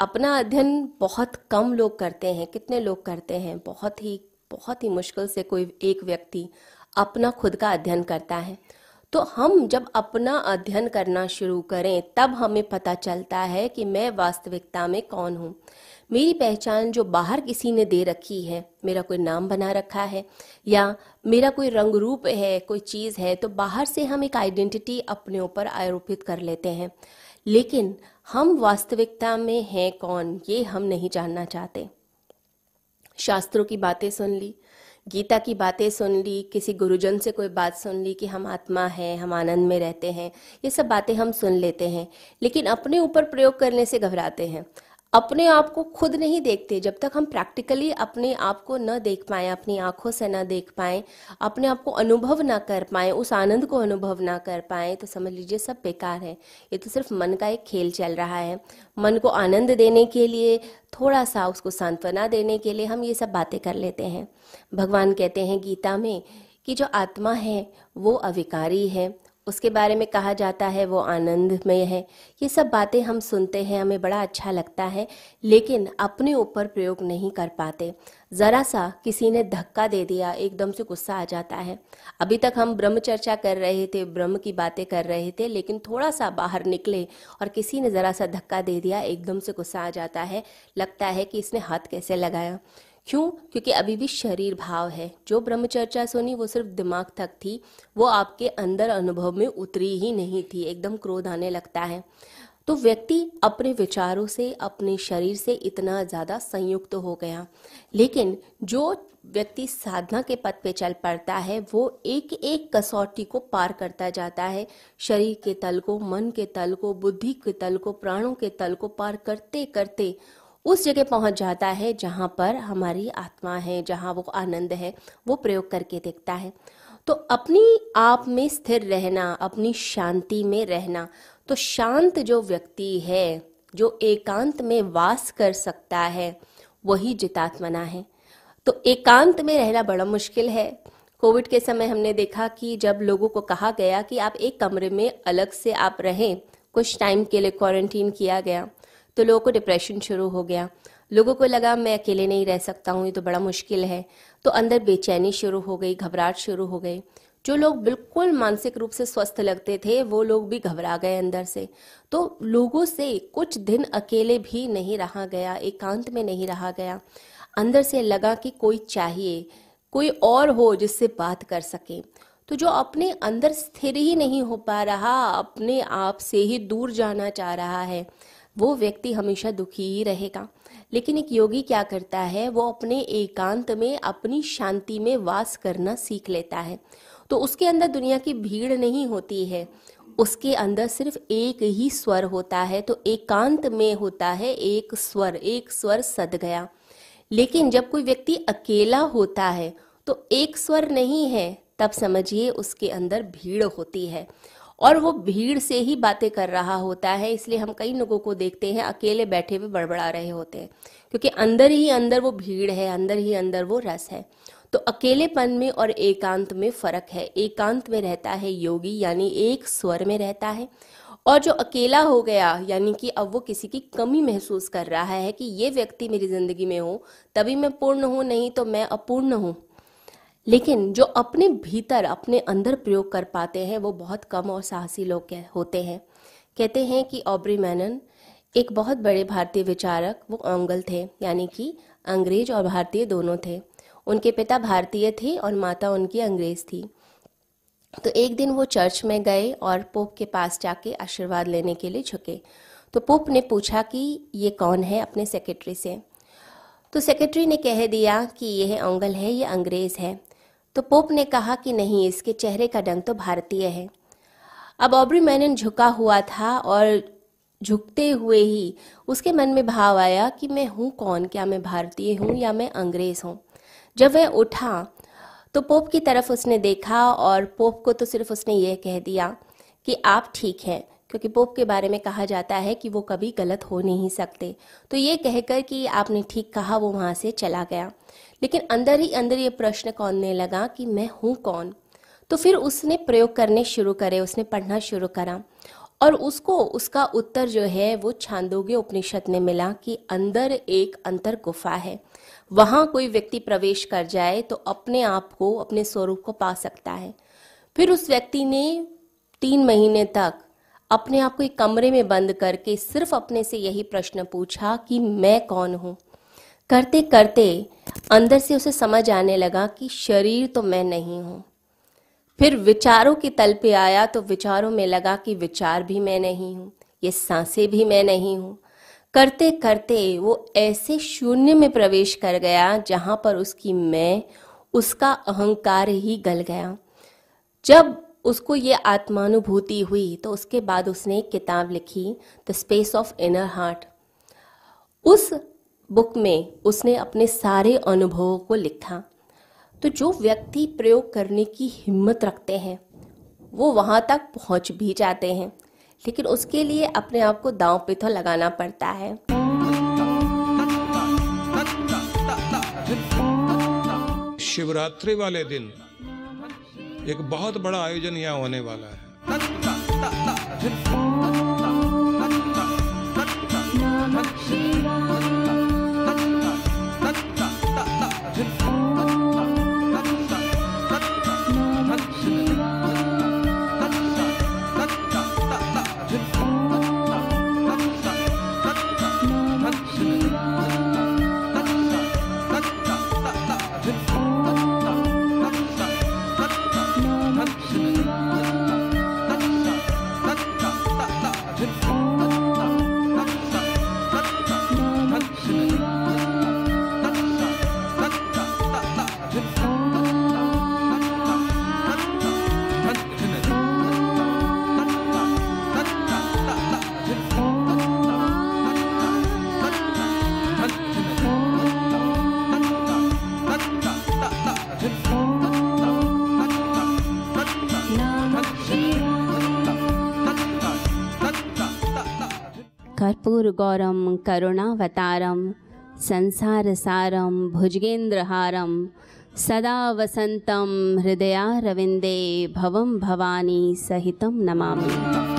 अपना अध्ययन बहुत कम लोग करते हैं, कितने लोग करते हैं, बहुत ही बहुत ही मुश्किल से कोई एक व्यक्ति अपना खुद का अध्ययन करता है। तो हम जब अपना अध्ययन करना शुरू करें, तब हमें पता चलता है कि मैं वास्तविकता में कौन हूँ। मेरी पहचान जो बाहर किसी ने दे रखी है, मेरा कोई नाम बना रखा है, या मेरा कोई रंग रूप है, कोई चीज़ है तो बाहर से हम एक आइडेंटिटी अपने ऊपर आरोपित कर लेते हैं। लेकिन हम वास्तविकता में हैं कौन, ये हम नहीं जानना चाहते। शास्त्रों की बातें सुन ली, गीता की बातें सुन ली, किसी गुरुजन से कोई बात सुन ली कि हम आत्मा हैं, हम आनंद में रहते हैं, ये सब बातें हम सुन लेते हैं, लेकिन अपने ऊपर प्रयोग करने से घबराते हैं। अपने आप को खुद नहीं देखते, जब तक हम प्रैक्टिकली अपने आप को न देख पाए, अपनी आँखों से न देख पाए, अपने आप को अनुभव ना कर पाए, उस आनंद को अनुभव ना कर पाए तो समझ लीजिए सब बेकार है। ये तो सिर्फ़ मन का एक खेल चल रहा है। मन को आनंद देने के लिए थोड़ा सा उसको सांत्वना देने के लिए हम ये सब बातें कर लेते हैं। भगवान कहते हैं गीता में कि जो आत्मा है, वो अविकारी है। उसके बारे में कहा जाता है, वो आनंदमय है। ये सब बातें हम सुनते हैं, हमें बड़ा अच्छा लगता है, लेकिन अपने ऊपर प्रयोग नहीं कर पाते। ज़रा सा किसी ने धक्का दे दिया, एकदम से गुस्सा आ जाता है। अभी तक हम ब्रह्म चर्चा कर रहे थे, ब्रह्म की बातें कर रहे थे, लेकिन थोड़ा सा बाहर निकले और किसी ने ज़रा सा धक्का दे दिया, एकदम से गुस्सा आ जाता है। लगता है कि इसने हाथ कैसे लगाया। क्यों? क्योंकि अभी भी शरीर भाव है। जो ब्रह्मचर्चा सुनी, वो सिर्फ़ दिमाग तक थी। वो आपके अंदर अनुभव में उतरी ही नहीं थी। एकदम क्रोध आने लगता है। तो व्यक्ति अपने विचारों से, अपने शरीर से इतना ज़्यादा संयुक्त तो हो गया। लेकिन जो व्यक्ति साधना के पथ पे चल पड़ता है, वो एक एक कसौटी को पार करता जाता है। शरीर के तल को, मन के तल को, बुद्धि के तल को, प्राणों के तल को पार करते करते उस जगह पहुँच जाता है जहाँ पर हमारी आत्मा है, जहाँ वो आनंद है, वो प्रयोग करके देखता है। तो अपनी आप में स्थिर रहना, अपनी शांति में रहना तो शांत जो व्यक्ति है, जो एकांत में वास कर सकता है, वही जितात्मना है। तो एकांत में रहना बड़ा मुश्किल है। कोविड के समय हमने देखा कि जब लोगों को कहा गया कि आप एक कमरे में अलग से आप रहें, कुछ टाइम के लिए क्वारंटीन किया गया तो लोगों को डिप्रेशन शुरू हो गया। लोगों को लगा, मैं अकेले नहीं रह सकता हूँ, ये तो बड़ा मुश्किल है। तो अंदर बेचैनी शुरू हो गई, घबराहट शुरू हो गई। जो लोग बिल्कुल मानसिक रूप से स्वस्थ लगते थे, वो लोग भी घबरा गए अंदर से। तो लोगों से कुछ दिन अकेले भी नहीं रहा गया, एकांत में नहीं रहा गया। अंदर से लगा कि कोई चाहिए, कोई और हो जिससे बात कर सके। तो जो अपने अंदर स्थिर ही नहीं हो पा रहा, अपने आप से ही दूर जाना चाह रहा है। वो व्यक्ति हमेशा दुखी ही रहेगा। लेकिन एक योगी क्या करता है, वो अपने एकांत में, अपनी शांति में वास करना सीख लेता है। तो उसके अंदर दुनिया की भीड़ नहीं होती है, उसके अंदर सिर्फ़ एक ही स्वर होता है तो एकांत में होता है एक स्वर एक स्वर सद गया लेकिन जब कोई व्यक्ति अकेला होता है तो एक स्वर नहीं है, तब समझिए उसके अंदर भीड़ होती है। और वो भीड़ से ही बातें कर रहा होता है, इसलिए हम कई लोगों को देखते हैं, अकेले बैठे हुए बड़बड़ा रहे होते हैं। क्योंकि अंदर ही अंदर वो भीड़ है, अंदर ही अंदर वो रस है। तो अकेलेपन में और एकांत में फ़र्क है। एकांत में रहता है योगी, यानी एक स्वर में रहता है। और जो अकेला हो गया, यानी कि अब वो किसी की कमी महसूस कर रहा है कि ये व्यक्ति मेरी ज़िंदगी में हो, तभी मैं पूर्ण हूँ, नहीं तो मैं अपूर्ण हूँ। लेकिन जो अपने भीतर, अपने अंदर प्रयोग कर पाते हैं, वो बहुत कम और साहसी लोग होते हैं। कहते हैं कि ऑब्री मैनन, एक बहुत बड़े भारतीय विचारक, वो ओंगल थे, यानी कि अंग्रेज़ और भारतीय दोनों थे। उनके पिता भारतीय थे और माता उनकी अंग्रेज़ थी। तो एक दिन वो चर्च में गए और पोप के पास जाके आशीर्वाद लेने के लिए झुके। तो पोप ने पूछा कि ये कौन है अपने सेक्रेटरी से? तो सेक्रेटरी ने कह दिया कि यह ओंगल है, ये अंग्रेज़ है। तो पोप ने कहा कि नहीं, इसके चेहरे का रंग तो भारतीय है। अब ऑब्री मैनन झुका हुआ था और झुकते हुए ही उसके मन में भाव आया कि मैं हूँ कौन? क्या मैं भारतीय हूँ या मैं अंग्रेज़ हूँ? जब वह उठा तो पोप की तरफ़ उसने देखा और पोप को तो सिर्फ़ उसने यह कह दिया कि आप ठीक हैं। क्योंकि पोप के बारे में कहा जाता है कि वो कभी गलत हो नहीं सकते। तो ये कहकर कि आपने ठीक कहा, वो वहाँ से चला गया। लेकिन अंदर ही अंदर ये प्रश्न कौनने लगा कि मैं हूँ कौन? तो फिर उसने प्रयोग करने शुरू करे, उसने पढ़ना शुरू करा। और उसको, उसका उत्तर जो है, वो छांदोग्य उपनिषद में मिला कि अंदर एक अंतर गुफा है। वहाँ कोई व्यक्ति प्रवेश कर जाए तो अपने आप को, अपने स्वरूप को पा सकता है। फिर उस व्यक्ति ने तीन महीने तक अपने आप को एक कमरे में बंद करके सिर्फ़ अपने से यही प्रश्न पूछा कि मैं कौन हूँ? करते करते अंदर से उसे समझ आने लगा कि शरीर तो मैं नहीं हूँ। फिर विचारों के तल पे आया तो विचारों में लगा कि विचार भी मैं नहीं हूँ, ये साँसें भी मैं नहीं हूँ। करते करते वो ऐसे शून्य में प्रवेश कर गया जहाँ पर उसकी मैं, उसका अहंकार ही गल गया। जब उसको ये आत्मानुभूति हुई तो उसके बाद उसने एक किताब लिखी the space of inner heart उस बुक में उसने अपने सारे अनुभवों को लिखा। तो जो व्यक्ति प्रयोग करने की हिम्मत रखते हैं, वो वहाँ तक पहुँच भी जाते हैं। लेकिन उसके लिए अपने आप को दांव पे तो लगाना पड़ता है। शिवरात्रि वाले दिन एक बहुत बड़ा आयोजन यहाँ होने वाला है कर्पूरगौरं करुणावतारं संसारसारं भुजगेन्द्रहारं सदा वसन्तं हृदयारविन्दे भवं भवानी सहितं नमामि।